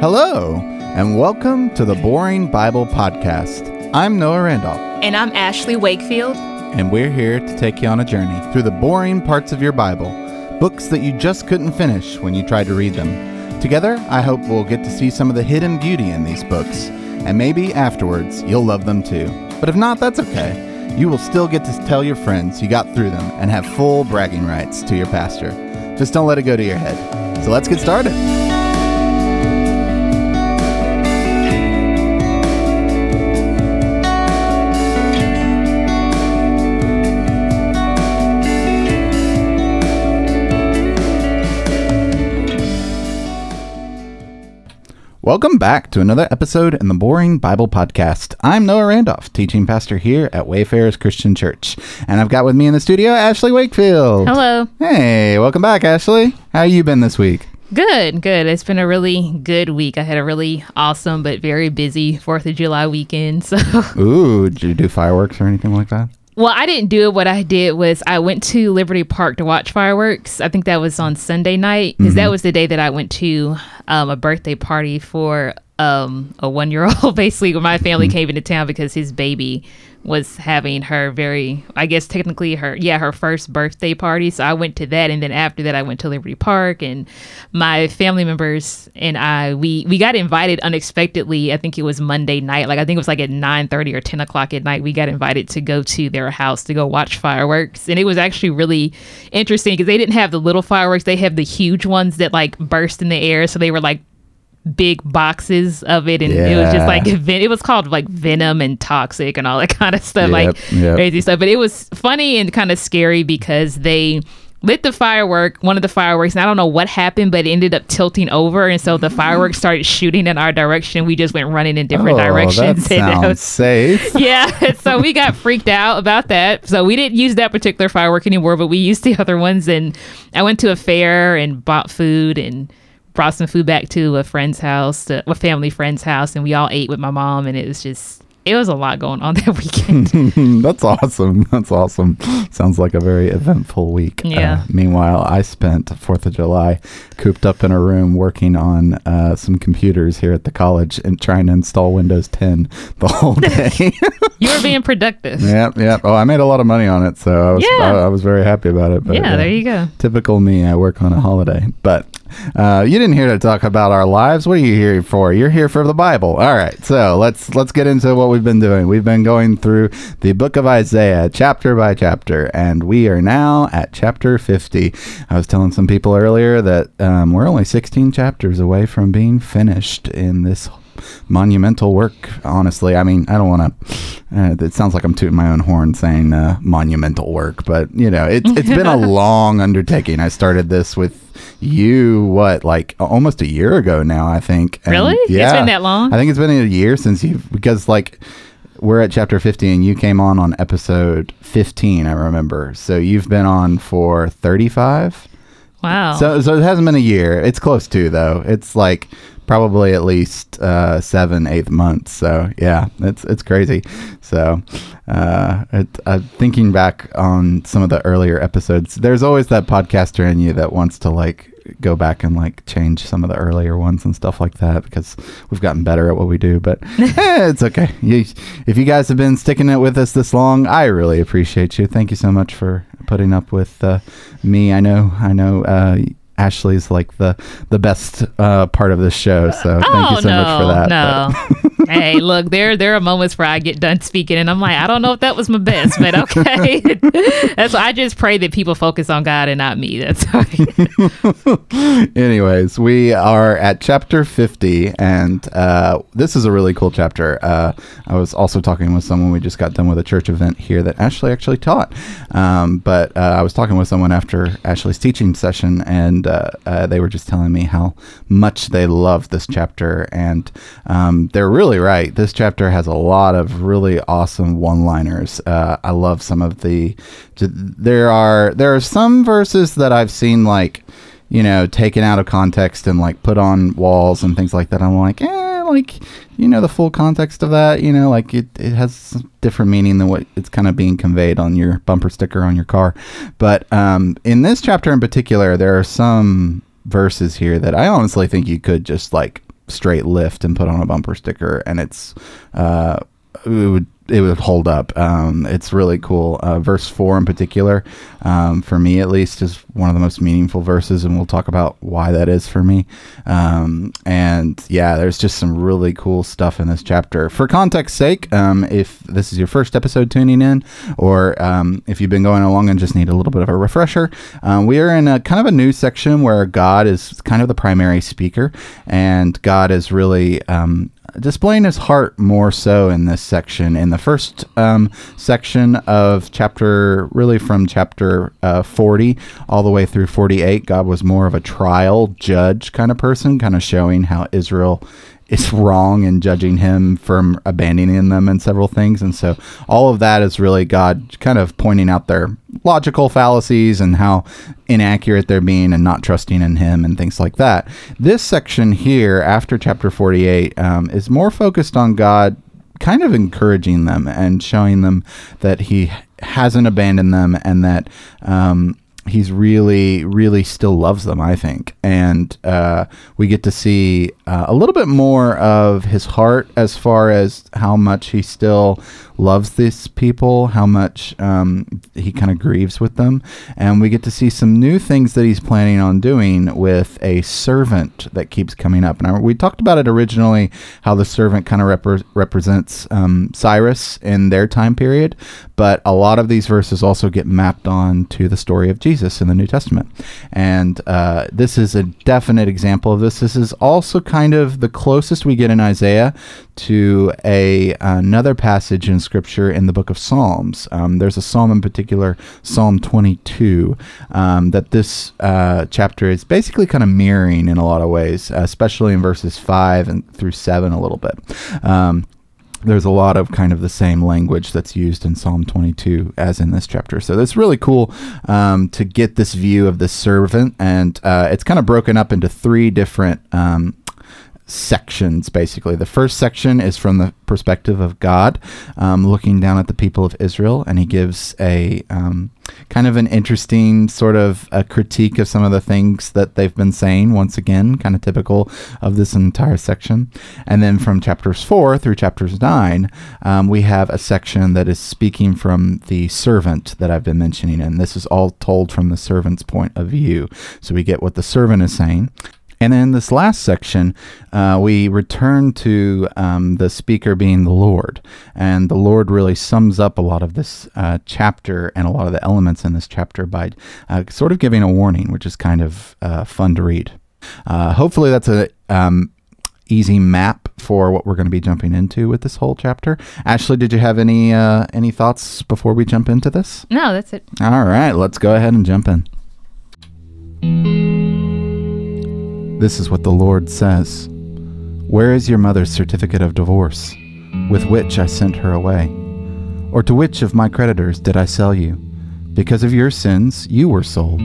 Hello, and welcome to the Boring Bible Podcast. I'm Noah Randolph, And I'm Ashley Wakefield. and we're here to take you on a journey through the boring parts of your Bible, books that you just couldn't finish when you tried to read them. Together, I hope we'll get to see some of the hidden beauty in these books, and maybe afterwards you'll love them too. But if not, that's okay. You will still get to tell your friends you got through them and have full bragging rights to your pastor. Just don't let it go to your head. So let's get started. Welcome back to another episode in the Boring Bible Podcast. I'm Noah Randolph, teaching pastor here at Wayfarers Christian Church, and I've got with me in the studio Ashley Wakefield. Hello. Hey, welcome back, Ashley. How you been this week? Good, good. It's been a really good week. I had a really awesome but very busy 4th of July weekend. So, Ooh, did you do fireworks or anything like that? Well, I didn't do it. What I did was I went to Liberty Park to watch fireworks. I think that was on Sunday night because that was the day that I went to um, a birthday party for um, a one year old. Basically, when my family came into town because his baby was having her very, I guess technically her, yeah, her first birthday party. So I went to that, and then after that, I went to Liberty Park, and my family members and I, we we got invited unexpectedly. I think it was Monday night, like I think it was like at nine thirty or ten o'clock at night. We got invited to go to their house to go watch fireworks, and it was actually really interesting because they didn't have the little fireworks; they have the huge ones that like burst in the air. So they were like big boxes of it and it was just like it was called like venom and toxic and all that kind of stuff Yep, like yep. crazy stuff. But it was funny and kind of scary because they lit the firework one of the fireworks and i don't know what happened but it ended up tilting over and so the fireworks started shooting in our direction. We just went running in different oh, directions. That sounds was- safe. yeah so we got freaked out about that. So we didn't use that particular firework anymore but we used the other ones and i went to a fair and bought food and brought some food back to a friend's house to a family friend's house and we all ate with my mom and it was just it was a lot going on that weekend That's awesome. That's awesome. Sounds like a very eventful week. Yeah. Uh, meanwhile, I spent Fourth of July cooped up in a room working on uh, some computers here at the college and trying to install Windows 10 the whole day. you were being productive yep, yep. Oh, I made a lot of money on it, so I was Yeah. I, I was very happy about it. But, yeah uh, there you go Typical me, I work on a holiday. But uh, you didn't hear to talk about our lives. What are you here for? You're here for the Bible. All right. So let's let's get into what we've been doing. We've been going through the book of Isaiah, chapter by chapter, and we are now at chapter 50. I was telling some people earlier that um, we're only 16 chapters away from being finished in this monumental work honestly i mean i don't want to uh, it sounds like i'm tooting my own horn saying uh, monumental work but you know it, it's been a long undertaking i started this with you what like almost a year ago now i think And, Really? It's yeah been that long? i think it's been a year since you because like we're at chapter 50 and you came on on episode 15 i remember so you've been on for 35 wow so, so it hasn't been a year. It's close to though. It's like probably at least uh, seven, eight months. So yeah, it's it's crazy. So uh, it, uh, thinking back on some of the earlier episodes, there's always that podcaster in you that wants to like go back and like change some of the earlier ones and stuff like that because we've gotten better at what we do. But eh, it's okay. You, if you guys have been sticking it with us this long, I really appreciate you. Thank you so much for putting up with uh, me. I know, I know. Uh, Ashley's like the the best uh, part of this show, so thank oh you so no, much for that. no. hey, look, there there are moments where I get done speaking and I'm like, I don't know if that was my best, but okay. That's I just pray that people focus on God and not me. That's all right. Anyways, we are at chapter 50, and uh, this is a really cool chapter. Uh, I was also talking with someone, we just got done with a church event here that Ashley actually taught. Um, but uh, I was talking with someone after Ashley's teaching session, and uh, they were just telling me how much they love this chapter. And um, they're really right. This chapter has a lot of really awesome one liners. Uh, I love some of the. There are there are some verses that I've seen like you know, taken out of context and like put on walls and things like that. I'm like, eh, like, you know, the full context of that, you know, like it, it has different meaning than what it's kind of being conveyed on your bumper sticker on your car. But um, in this chapter in particular, there are some verses here that I honestly think you could just like straight lift and put on a bumper sticker, and it's uh, it would it would hold up. Um, it's really cool. Uh, verse four in particular, um, for me at least, is one of the most meaningful verses, and we'll talk about why that is for me. Um, and yeah, there's just some really cool stuff in this chapter. For context sake, um, if this is your first episode tuning in, or um, if you've been going along and just need a little bit of a refresher, um, we are in a kind of a new section where God is kind of the primary speaker, and God is really displaying his heart more so in this section. In the first um, section of chapter, really from chapter uh, 40 all the way through 48, God was more of a trial judge kind of person, kind of showing how Israel is wrong in judging him from abandoning them in several things. And so all of that is really God kind of pointing out their logical fallacies and how inaccurate they're being and not trusting in him and things like that. This section here, after chapter 48, um, is more focused on God kind of encouraging them and showing them that he hasn't abandoned them and that um, he's really, really still loves them, I think. And uh, we get to see uh, a little bit more of his heart as far as how much he still loves these people, how much um, he kind of grieves with them. And we get to see some new things that he's planning on doing with a servant that keeps coming up. And I, we talked about it originally, how the servant kind of rep- represents um, Cyrus in their time period. But a lot of these verses also get mapped on to the story of Jesus in the New Testament. And uh, this is a definite example of this. This is also kind of the closest we get in Isaiah to a another passage in Scripture in the book of Psalms. Um, there's a psalm in particular, Psalm 22, um, that this uh, chapter is basically kind of mirroring in a lot of ways, especially in verses five and through seven a little bit. Um, there's a lot of kind of the same language that's used in Psalm 22 as in this chapter. So it's really cool um, to get this view of the servant, and uh, it's kind of broken up into three different um, sections basically. The first section is from the perspective of god um, looking down at the people of israel and he gives a um, kind of an interesting sort of a critique of some of the things that they've been saying once again kind of typical of this entire section. And then from chapters 4 through chapters 9 um, we have a section that is speaking from the servant that i've been mentioning and this is all told from the servant's point of view. So we get what the servant is saying and in this last section, uh, we return to um, the speaker being the Lord. And the Lord really sums up a lot of this uh, chapter and a lot of the elements in this chapter by uh, sort of giving a warning, which is kind of uh, fun to read. Uh, hopefully, that's a um, easy map for what we're going to be jumping into with this whole chapter. Ashley, did you have any uh, any thoughts before we jump into this? No, that's it. All right, let's go ahead and jump in. This is what the Lord says Where is your mother's certificate of divorce, with which I sent her away? Or to which of my creditors did I sell you? Because of your sins, you were sold.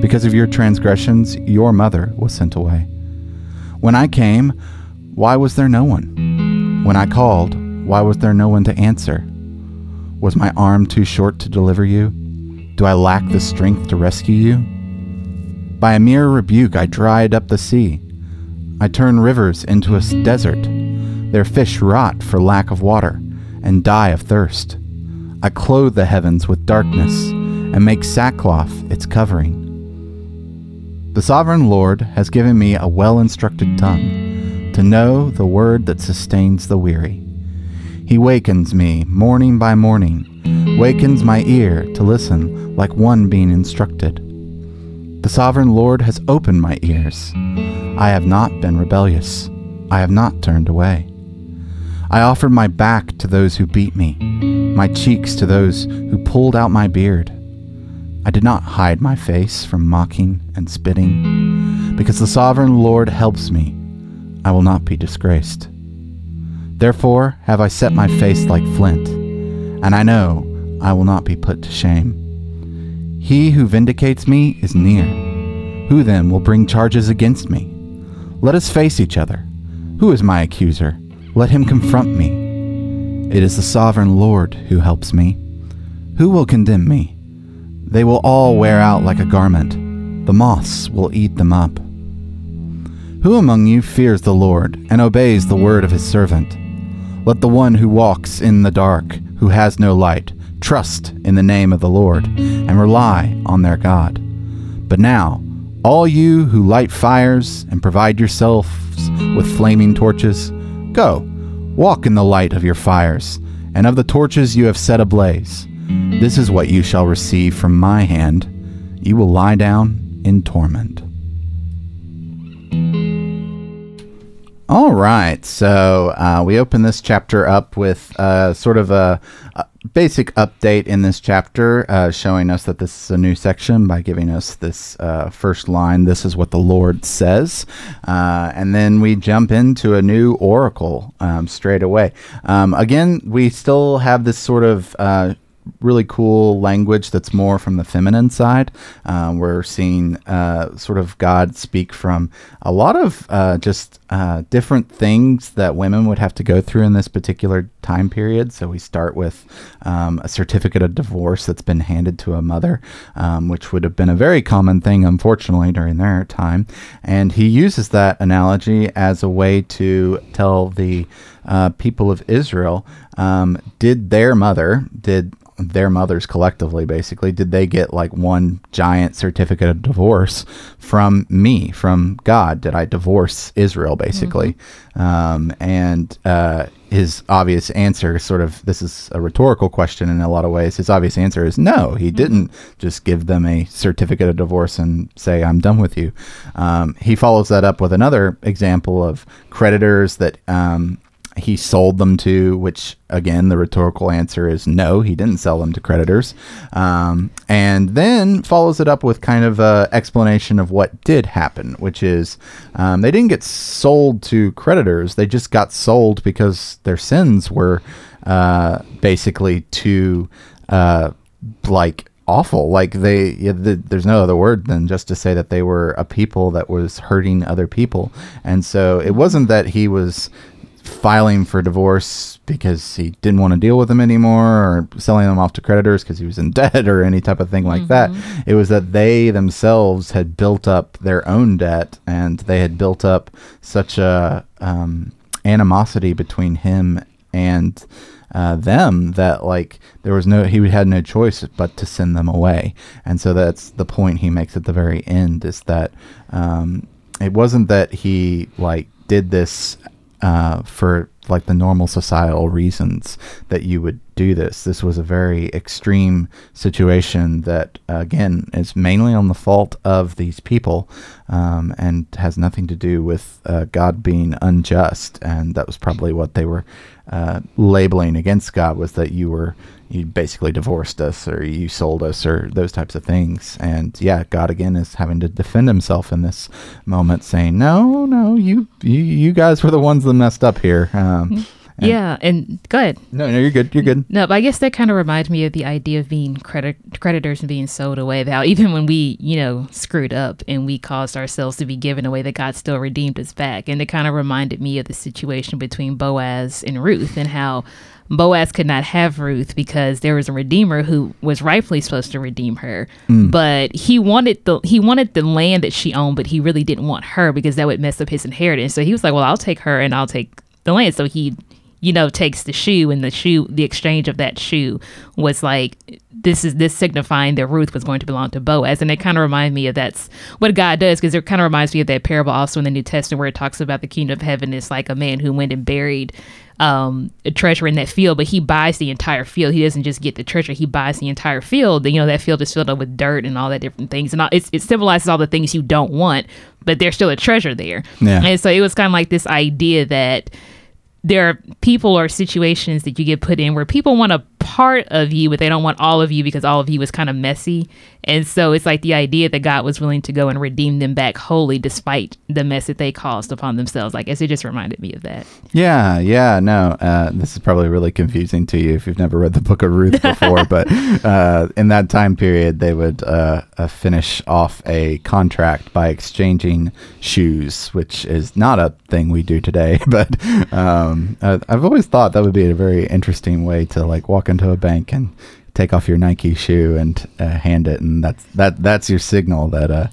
Because of your transgressions, your mother was sent away. When I came, why was there no one? When I called, why was there no one to answer? Was my arm too short to deliver you? Do I lack the strength to rescue you? By a mere rebuke, I dried up the sea. I turn rivers into a desert. Their fish rot for lack of water and die of thirst. I clothe the heavens with darkness and make sackcloth its covering. The sovereign Lord has given me a well instructed tongue to know the word that sustains the weary. He wakens me morning by morning, wakens my ear to listen like one being instructed. The sovereign Lord has opened my ears. I have not been rebellious. I have not turned away. I offered my back to those who beat me, my cheeks to those who pulled out my beard. I did not hide my face from mocking and spitting. Because the sovereign Lord helps me, I will not be disgraced. Therefore have I set my face like flint, and I know I will not be put to shame. He who vindicates me is near. Who then will bring charges against me? Let us face each other. Who is my accuser? Let him confront me. It is the sovereign Lord who helps me. Who will condemn me? They will all wear out like a garment. The moths will eat them up. Who among you fears the Lord and obeys the word of his servant? Let the one who walks in the dark, who has no light, trust in the name of the Lord and rely on their God. But now, all you who light fires and provide yourselves with flaming torches, go, walk in the light of your fires, and of the torches you have set ablaze. This is what you shall receive from my hand. You will lie down in torment. All right, so uh, we open this chapter up with uh, sort of a, a, basic update in this chapter, uh, showing us that this is a new section by giving us this uh, first line This is what the Lord says. Uh, and then we jump into a new oracle um, straight away. Um, again, we still have this sort of uh, really cool language that's more from the feminine side. Uh, we're seeing uh, sort of God speak from a lot of uh, just uh, different things that women would have to go through in this particular time period. So we start with um, a certificate of divorce that's been handed to a mother, um, which would have been a very common thing, unfortunately, during their time. And he uses that analogy as a way to tell the uh, people of Israel um, did their mother, did their mothers collectively basically did they get like one giant certificate of divorce from me from god did i divorce israel basically mm-hmm. um, and uh, his obvious answer sort of this is a rhetorical question in a lot of ways his obvious answer is no he mm-hmm. didn't just give them a certificate of divorce and say i'm done with you um, he follows that up with another example of creditors that um, he sold them to, which again, the rhetorical answer is no, he didn't sell them to creditors. Um, and then follows it up with kind of an explanation of what did happen, which is um, they didn't get sold to creditors, they just got sold because their sins were uh, basically too, uh, like, awful. Like they, yeah, the, there's no other word than just to say that they were a people that was hurting other people. And so it wasn't that he was filing for divorce because he didn't want to deal with them anymore or selling them off to creditors because he was in debt or any type of thing like mm-hmm. that. It was that they themselves had built up their own debt and they had built up such a um, animosity between him and uh, them that like there was no he had no choice but to send them away and so that's the point he makes at the very end is that um, it wasn't that he like did this uh, for like the normal societal reasons that you would do this. This was a very extreme situation that, again, is mainly on the fault of these people um, and has nothing to do with uh, God being unjust. And that was probably what they were uh, labeling against God was that you were you basically divorced us or you sold us or those types of things. And yeah, God again is having to defend himself in this moment, saying, "No, no, you you, you guys were the ones that messed up here." Um, mm-hmm. And yeah, and go ahead. No, no, you're good. You're good. No, but I guess that kind of reminds me of the idea of being credit creditors and being sold away. How even when we, you know, screwed up and we caused ourselves to be given away, that God still redeemed us back. And it kind of reminded me of the situation between Boaz and Ruth and how Boaz could not have Ruth because there was a redeemer who was rightfully supposed to redeem her. Mm. But he wanted the he wanted the land that she owned, but he really didn't want her because that would mess up his inheritance. So he was like, "Well, I'll take her and I'll take the land." So he you know, takes the shoe and the shoe, the exchange of that shoe was like, this is this signifying that Ruth was going to belong to Boaz. And it kind of reminds me of that's what God does because it kind of reminds me of that parable also in the New Testament where it talks about the kingdom of heaven is like a man who went and buried um, a treasure in that field, but he buys the entire field. He doesn't just get the treasure; he buys the entire field. You know, that field is filled up with dirt and all that different things, and all, it symbolizes all the things you don't want, but there's still a treasure there. Yeah. And so it was kind of like this idea that there are people or situations that you get put in where people want a part of you, but they don't want all of you because all of you is kind of messy. And so it's like the idea that God was willing to go and redeem them back wholly despite the mess that they caused upon themselves. Like, guess it just reminded me of that. Yeah, yeah, no. Uh, this is probably really confusing to you if you've never read the book of Ruth before, but uh, in that time period, they would uh, uh, finish off a contract by exchanging shoes, which is not a thing we do today. But um, I've always thought that would be a very interesting way to like walk into a bank and take off your Nike shoe and uh, hand it, and that's that that's your signal that uh,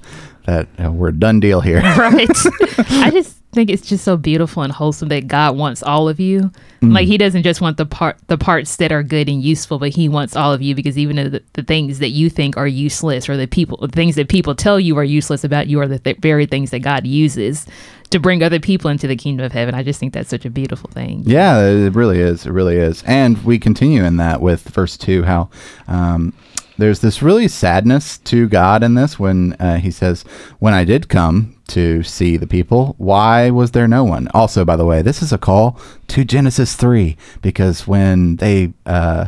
that uh, we're done deal here. right. I just think it's just so beautiful and wholesome that God wants all of you. Like He doesn't just want the part the parts that are good and useful, but He wants all of you because even the, the things that you think are useless or the people the things that people tell you are useless about you are the th- very things that God uses to bring other people into the kingdom of heaven. I just think that's such a beautiful thing. Yeah, it really is. It really is. And we continue in that with verse 2 how um, there's this really sadness to God in this when uh, he says, When I did come to see the people, why was there no one? Also, by the way, this is a call to Genesis 3 because when they. Uh,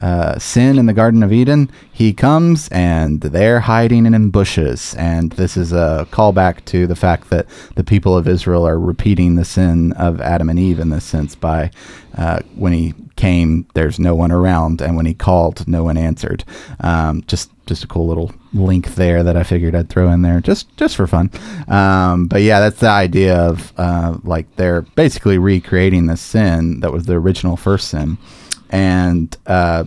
uh, sin in the Garden of Eden, he comes and they're hiding in bushes. And this is a callback to the fact that the people of Israel are repeating the sin of Adam and Eve in this sense by uh, when he came, there's no one around, and when he called, no one answered. Um, just just a cool little link there that I figured I'd throw in there just just for fun. Um, but yeah, that's the idea of uh, like they're basically recreating the sin that was the original first sin and uh,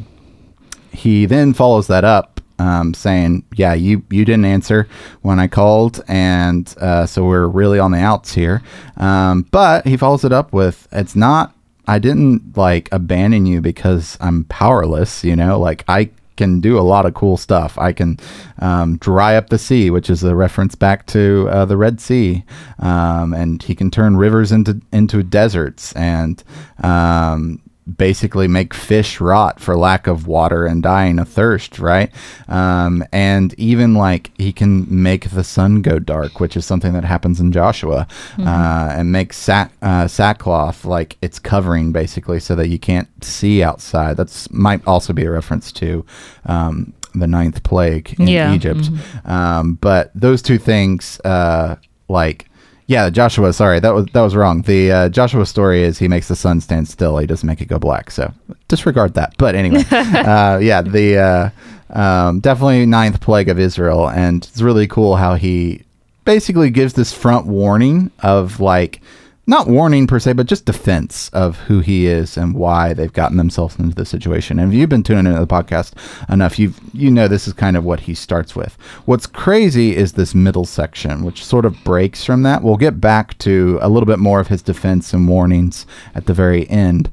he then follows that up um, saying yeah you you didn't answer when i called and uh, so we're really on the outs here. Um, but he follows it up with it's not i didn't like abandon you because i'm powerless you know? Like i can do a lot of cool stuff. I can um, dry up the sea, which is a reference back to uh, the Red Sea, um, and he can turn rivers into into deserts, and um, basically make fish rot for lack of water and dying of thirst, right? Um, and even like he can make the sun go dark, which is something that happens in Joshua, uh, and make sack, uh, sackcloth like it's covering basically so that you can't see outside. That's might also be a reference to. Um, the ninth plague in Yeah, Egypt, um, but those two things, uh, like yeah, Joshua. Sorry, that was that was wrong. The uh, Joshua story is he makes the sun stand still. He doesn't make it go black. So disregard that. But anyway, uh, yeah, the uh, um, definitely ninth plague of Israel, and it's really cool how he basically gives this front warning of like not warning per se, but just defense of who he is and why they've gotten themselves into this situation. And if you've been tuning into the podcast enough, you you know this is kind of what he starts with. What's crazy is this middle section, which sort of breaks from that. We'll get back to a little bit more of his defense and warnings at the very end.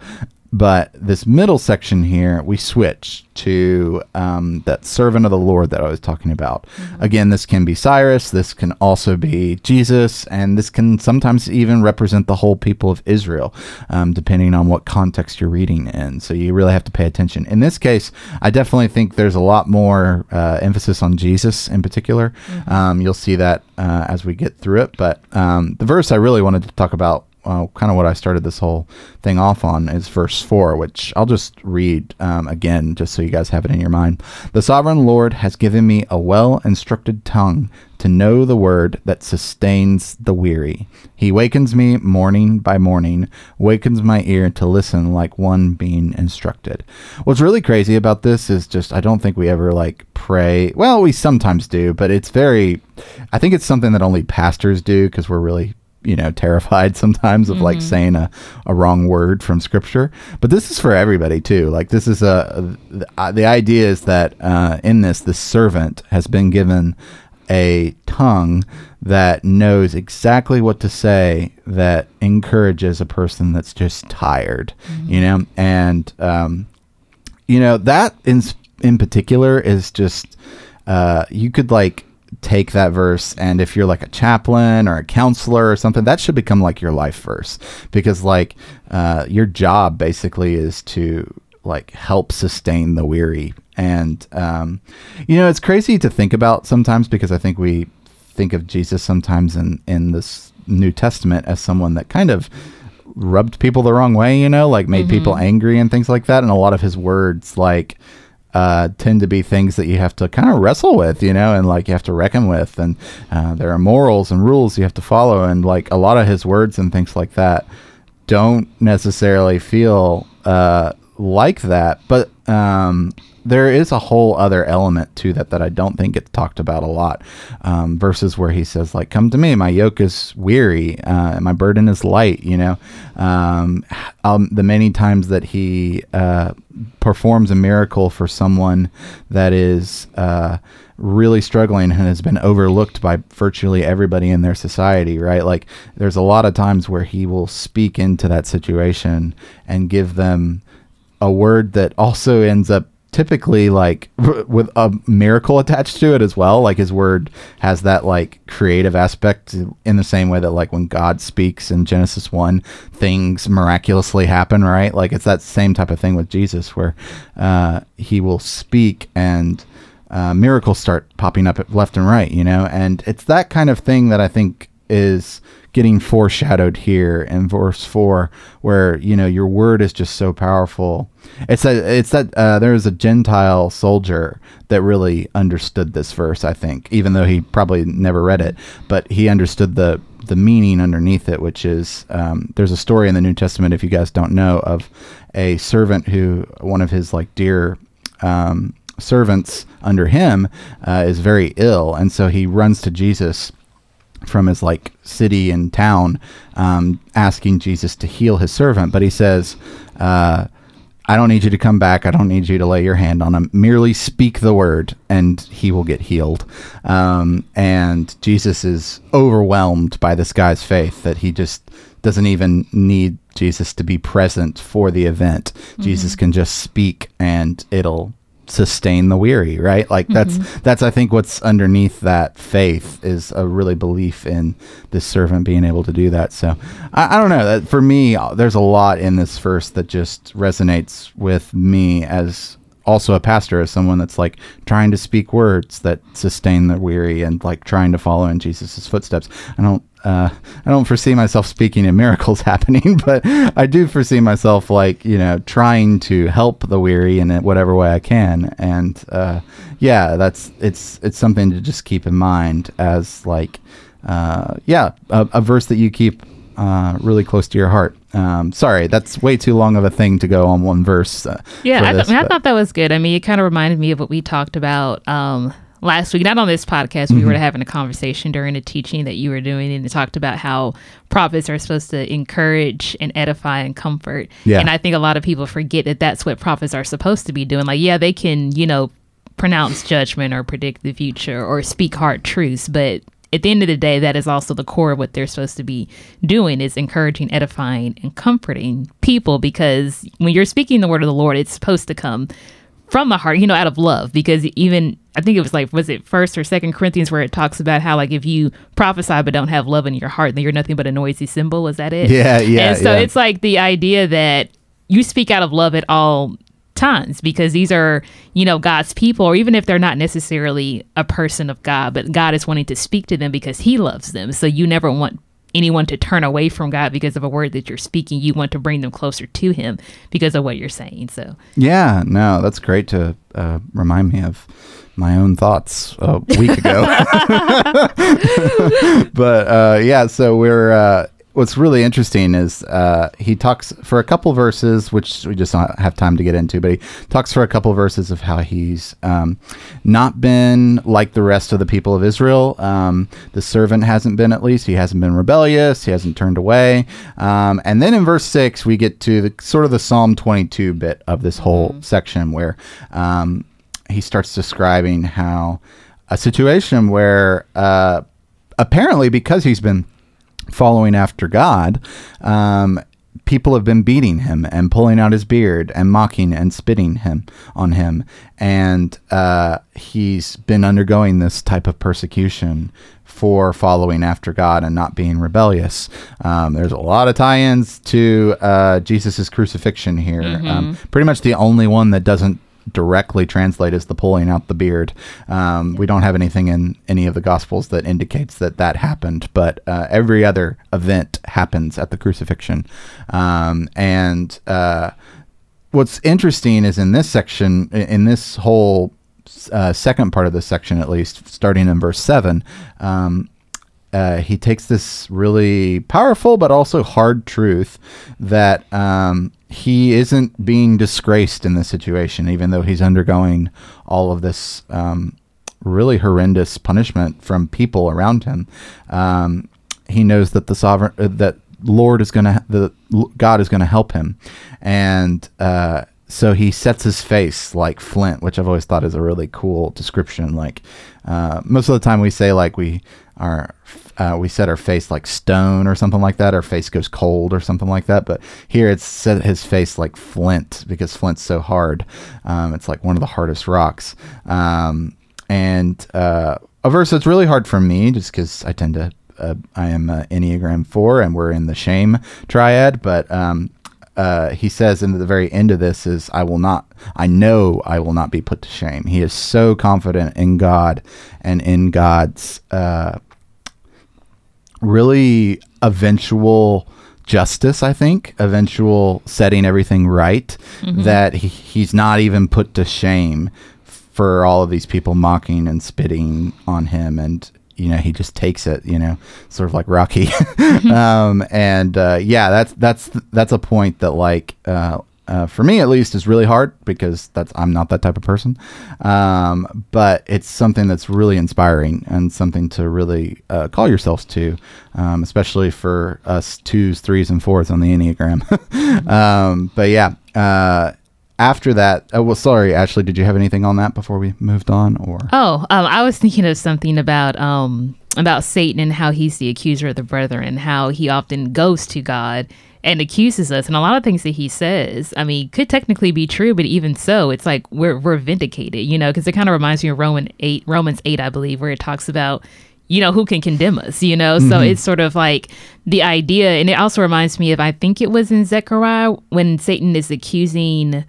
But this middle section here, we switch to um, that servant of the Lord that I was talking about. Again, this can be Cyrus, this can also be Jesus, and this can sometimes even represent the whole people of Israel, um, depending on what context you're reading in. So you really have to pay attention. In this case, I definitely think there's a lot more uh, emphasis on Jesus in particular. Um, you'll see that uh, as we get through it. But um, the verse I really wanted to talk about uh, kind of what I started this whole thing off on is verse 4, which I'll just read um, again just so you guys have it in your mind. The sovereign Lord has given me a well instructed tongue to know the word that sustains the weary. He wakens me morning by morning, wakens my ear to listen like one being instructed. What's really crazy about this is just I don't think we ever like pray. Well, we sometimes do, but it's very, I think it's something that only pastors do because we're really you know terrified sometimes of like saying a, a wrong word from scripture. But this is for everybody too. Like this is a, a the idea is that uh, in this the servant has been given a tongue that knows exactly what to say that encourages a person that's just tired you know? And um, you know that in in particular is just uh, you could like take that verse and if you're like a chaplain or a counselor or something that should become like your life verse. Because like uh, your job basically is to like help sustain the weary. And um, you know it's crazy to think about sometimes because i think we think of jesus sometimes in in this new testament as someone that kind of rubbed people the wrong way you know like made people angry and things like that. And a lot of his words like uh, tend to be things that you have to kind of wrestle with, you know, and like you have to reckon with. And uh, there are morals and rules you have to follow. And like a lot of his words and things like that don't necessarily feel uh, like that. But um, there is a whole other element to that that I don't think gets talked about a lot. Um, where he says, like, "Come to me, my yoke is weary, uh, my burden is light." You know, um, um, the many times that he uh, performs a miracle for someone that is. Uh, really struggling and has been overlooked by virtually everybody in their society, right? Like there's a lot of times where he will speak into that situation and give them a word that also ends up typically like with a miracle attached to it as well like his word has that like creative aspect in the same way that like when god speaks in genesis 1 things miraculously happen right? Like it's that same type of thing with jesus where uh, he will speak and uh, miracles start popping up left and right you know? And it's that kind of thing that i think is getting foreshadowed here in verse four, where you know your word is just so powerful. It's that it's that uh, there was a Gentile soldier that really understood this verse. I think, even though he probably never read it, but he understood the the meaning underneath it, which is um, there's a story in the New Testament, if you guys don't know, of a servant who one of his like dear um, servants under him uh, is very ill, and so he runs to Jesus from his like city and town, um, asking Jesus to heal his servant. But he says, uh, I don't need you to come back. I don't need you to lay your hand on him. Merely speak the word, and he will get healed. Um, and Jesus is overwhelmed by this guy's faith that he just doesn't even need Jesus to be present for the event. Mm-hmm. Jesus can just speak, and it'll sustain the weary right? Like that's mm-hmm. that's i think what's underneath that faith is a really belief in this servant being able to do that. So i, I don't know. That for me there's a lot in this verse that just resonates with me as also a pastor as someone that's like trying to speak words that sustain the weary and like trying to follow in jesus' footsteps. I don't uh, I don't foresee myself speaking in miracles happening, but I do foresee myself like you know trying to help the weary in whatever way I can, and uh, yeah, that's it's it's something to just keep in mind as like uh, yeah a, a, verse that you keep uh, really close to your heart. Um, sorry, that's way too long of a thing to go on one verse. Uh, yeah, I, th- I, mean, I, thought that was good. I mean, it kind of reminded me of what we talked about. Um, last week, not on this podcast, mm-hmm. we were mm-hmm. having a conversation during a teaching that you were doing, and it talked about how prophets are supposed to encourage and edify and comfort. Yeah. And I think a lot of people forget that that's what prophets are supposed to be doing. Like, yeah, they can, you know, pronounce judgment or predict the future or speak hard truths, but at the end of the day, that is also the core of what they're supposed to be doing is encouraging, edifying, and comforting people because when you're speaking the word of the Lord, it's supposed to come from the heart, you know, out of love. Because even I think it was like was it first or second Corinthians where it talks about how like if you prophesy but don't have love in your heart, then you're nothing but a noisy cymbal. Is that it? Yeah, yeah. And so yeah. it's like the idea that you speak out of love at all times because these are you know god's people or even if they're not necessarily a person of god but god is wanting to speak to them because he loves them so you never want anyone to turn away from God because of a word that you're speaking. You want to bring them closer to Him because of what you're saying. So, yeah, no, that's great to uh, remind me of my own thoughts a week ago. but uh, yeah, so we're uh, what's really interesting is uh, he talks for a couple verses, which we just don't have time to get into, but he talks for a couple verses of how he's um, not been like the rest of the people of Israel. Um, the servant hasn't been, at least. He hasn't been rebellious. He hasn't turned away. Um, and then in verse six, we get to the sort of the Psalm 22 bit of this whole mm-hmm. section where um, he starts describing how a situation where uh, apparently because he's been following after God, um, people have been beating him and pulling out his beard and mocking and spitting him on him, and uh, he's been undergoing this type of persecution for following after God and not being rebellious. Um, there's a lot of tie-ins to uh, Jesus' crucifixion here. Mm-hmm. Um, pretty much the only one that doesn't directly translate as the pulling out the beard. Um, we don't have anything in any of the Gospels that indicates that that happened, but uh, every other event happens at the crucifixion. Um, and uh, what's interesting is in this section, in this whole uh, second part of the section, at least, starting in verse 7, um, uh, he takes this really powerful but also hard truth that um, he isn't being disgraced in this situation, even though he's undergoing all of this um, really horrendous punishment from people around him. Um, he knows that the sovereign uh, that Lord is going to the God is going to help him, and uh, so he sets his face like flint, which I've always thought is a really cool description. Like uh, most of the time, we say like we are uh, we set her face like stone or something like that. Her face goes cold or something like that. But here it's set his face like flint because flint's so hard. Um, it's like one of the hardest rocks. Um, and uh, a verse that's really hard for me just because I tend to uh, I am Enneagram 4 and we're in the shame triad, but um, uh, he says in the very end of this is, I will not, I know I will not be put to shame. He is so confident in God and in God's uh, really eventual justice, I think, eventual setting everything right, mm-hmm. that he, he's not even put to shame for all of these people mocking and spitting on him. And you know he just takes it you know sort of like rocky. Um, and uh, yeah that's that's that's a point that like uh, uh, for me at least is really hard because that's i'm not that type of person. Um, but it's something that's really inspiring and something to really uh, call yourselves to um, especially for us twos threes and fours on the enneagram. Um, but yeah uh, after that, oh, well, sorry, Ashley, did you have anything on that before we moved on, or? Oh, um, I was thinking of something about um about Satan and how he's the accuser of the brethren, how he often goes to God and accuses us, and a lot of things that he says, I mean, could technically be true, but even so, it's like we're we're vindicated, you know, because it kind of reminds me of Roman eight, Romans eight, I believe, where it talks about you know, who can condemn us, you know? Mm-hmm. So it's sort of like the idea, and it also reminds me of, I think it was in Zechariah when Satan is accusing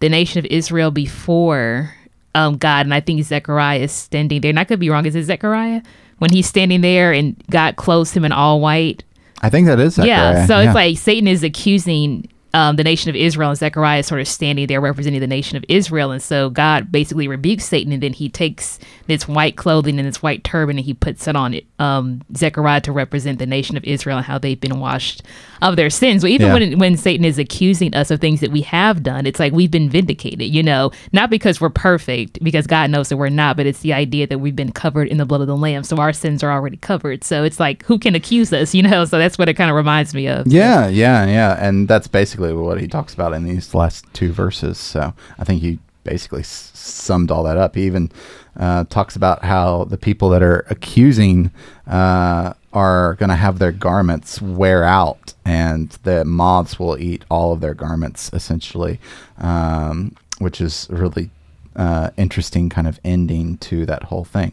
the nation of Israel before um, God. And I think Zechariah is standing there. And I could be wrong. Is it Zechariah? When he's standing there and God clothes him in all white. I think that is Zechariah. Yeah. So yeah. it's like Satan is accusing um, the nation of Israel, and Zechariah is sort of standing there representing the nation of Israel. And so God basically rebukes Satan, and then he takes this white clothing and this white turban and he puts it on it, um, Zechariah to represent the nation of Israel and how they've been washed of their sins. So even yeah. when when Satan is accusing us of things that we have done, it's like we've been vindicated, you know, not because we're perfect, because God knows that we're not, but it's the idea that we've been covered in the blood of the Lamb. So our sins are already covered. So it's like, who can accuse us, you know? So that's what it kind of reminds me of. Yeah, yeah, yeah. And that's basically what he talks about in these last two verses. So I think he basically s- summed all that up. He even uh, talks about how the people that are accusing uh, are going to have their garments wear out, and the moths will eat all of their garments, essentially, um, which is really uh, interesting kind of ending to that whole thing.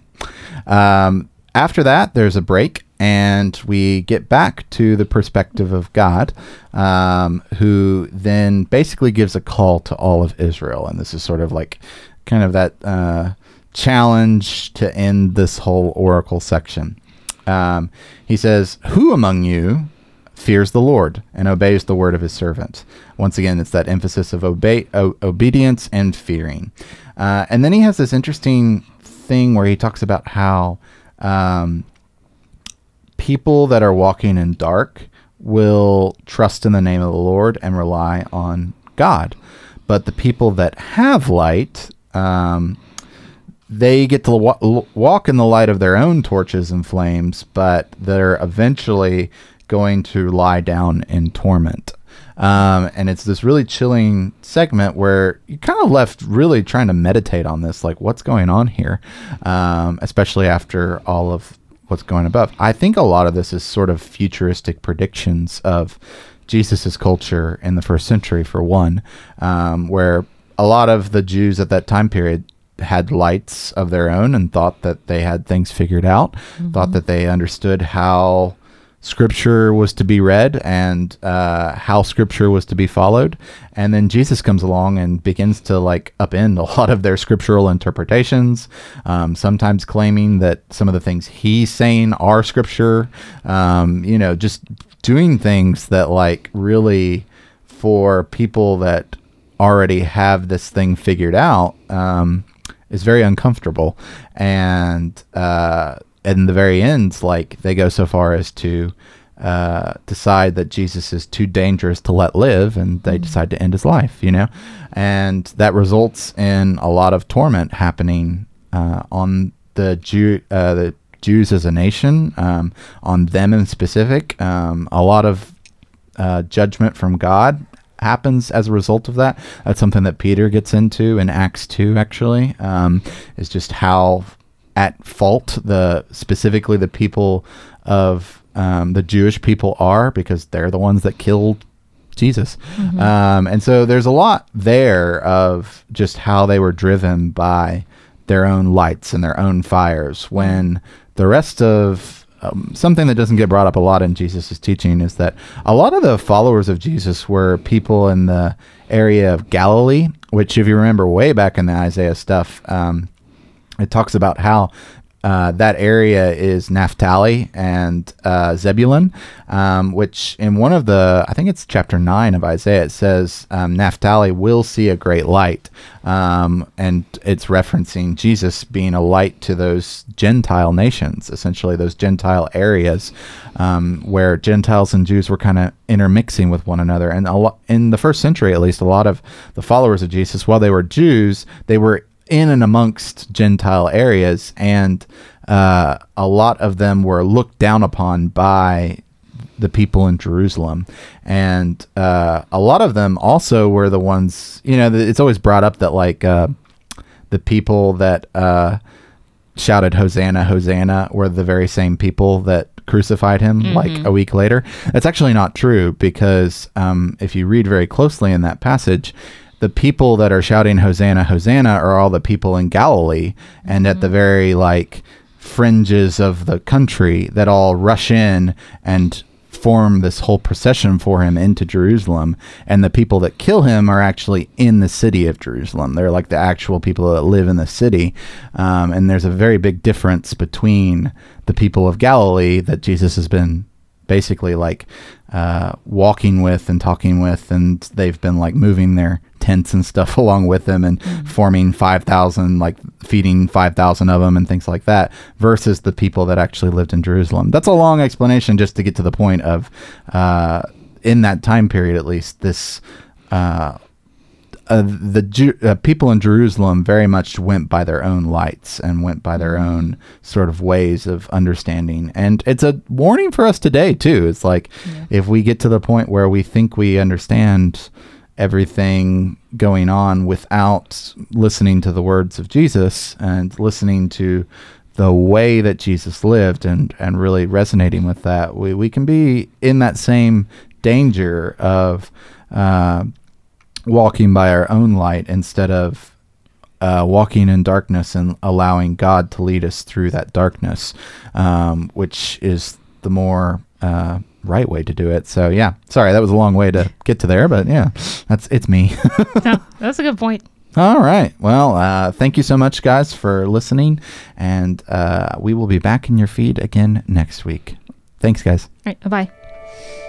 Um, after that, there's a break, and we get back to the perspective of God, um, who then basically gives a call to all of Israel. And this is sort of like kind of that uh, challenge to end this whole oracle section. Um, he says, Who among you fears the Lord and obeys the word of his servant? Once again, it's that emphasis of obey, o- obedience and fearing. Uh, and then he has this interesting thing where he talks about how um, people that are walking in dark will trust in the name of the Lord and rely on God. But the people that have light, um, they get to wa- walk in the light of their own torches and flames, but they're eventually going to lie down in torment. Um, and it's this really chilling segment where you kind of left really trying to meditate on this, like what's going on here, um, especially after all of what's going above. I think a lot of this is sort of futuristic predictions of Jesus's culture in the first century, for one, um, where a lot of the Jews at that time period had lights of their own and thought that they had things figured out, mm-hmm. thought that they understood how scripture was to be read and uh, how scripture was to be followed. And then jesus comes along and begins to like upend a lot of their scriptural interpretations um, sometimes claiming that some of the things he's saying are scripture um, you know just doing things that like really for people that already have this thing figured out um, is very uncomfortable. And uh, in the very end, like they go so far as to uh, decide that Jesus is too dangerous to let live, and they decide to end his life. You know, and that results in a lot of torment happening uh, on the Jew, uh, the Jews as a nation, um, on them in specific. Um, a lot of uh, judgment from God happens as a result of that. That's something that Peter gets into in Acts two. Actually, um, is just how at fault the specifically the people of um, the Jewish people are because they're the ones that killed Jesus. Um, and so there's a lot there of just how they were driven by their own lights and their own fires when the rest of um, something that doesn't get brought up a lot in Jesus' teaching is that a lot of the followers of Jesus were people in the area of Galilee, which, if you remember way back in the Isaiah stuff, um, it talks about how uh, that area is Naphtali and uh, Zebulun, um, which in one of the, I think it's chapter 9 of Isaiah, it says um, Naphtali will see a great light. Um, and it's referencing Jesus being a light to those Gentile nations, essentially those Gentile areas um, where Gentiles and Jews were kind of intermixing with one another. And lo- in the first century, at least, a lot of the followers of Jesus, while they were Jews, they were in and amongst Gentile areas, and uh, a lot of them were looked down upon by the people in Jerusalem, and uh, a lot of them also were the ones. You know, it's always brought up that like uh, the people that uh, shouted "Hosanna, Hosanna" were the very same people that crucified him like a week later. That's actually not true because um, if you read very closely in that passage, the people that are shouting Hosanna, Hosanna are all the people in Galilee and at the very like fringes of the country that all rush in and form this whole procession for him into Jerusalem. And the people that kill him are actually in the city of Jerusalem. They're like the actual people that live in the city. Um, and there's a very big difference between the people of Galilee that Jesus has been basically like uh, walking with and talking with, and they've been like moving their tents and stuff along with them and forming 5,000, like feeding 5,000 of them and things like that, versus the people that actually lived in Jerusalem. That's a long explanation just to get to the point of, uh, in that time period at least, this. Uh, uh, the Ju- uh, people in Jerusalem very much went by their own lights and went by their own sort of ways of understanding. And it's a warning for us today, too. It's like if we get to the point where we think we understand everything going on without listening to the words of Jesus and listening to the way that Jesus lived and, and really resonating with that, we, we can be in that same danger of. Uh, walking by our own light instead of uh, walking in darkness and allowing God to lead us through that darkness, um, which is the more uh, right way to do it. So yeah, sorry that was a long way to get to there, but yeah, that's it's me. No, that's a good point. All right. Well, uh, thank you so much, guys, for listening, and uh, we will be back in your feed again next week. Thanks, guys. All right, bye bye.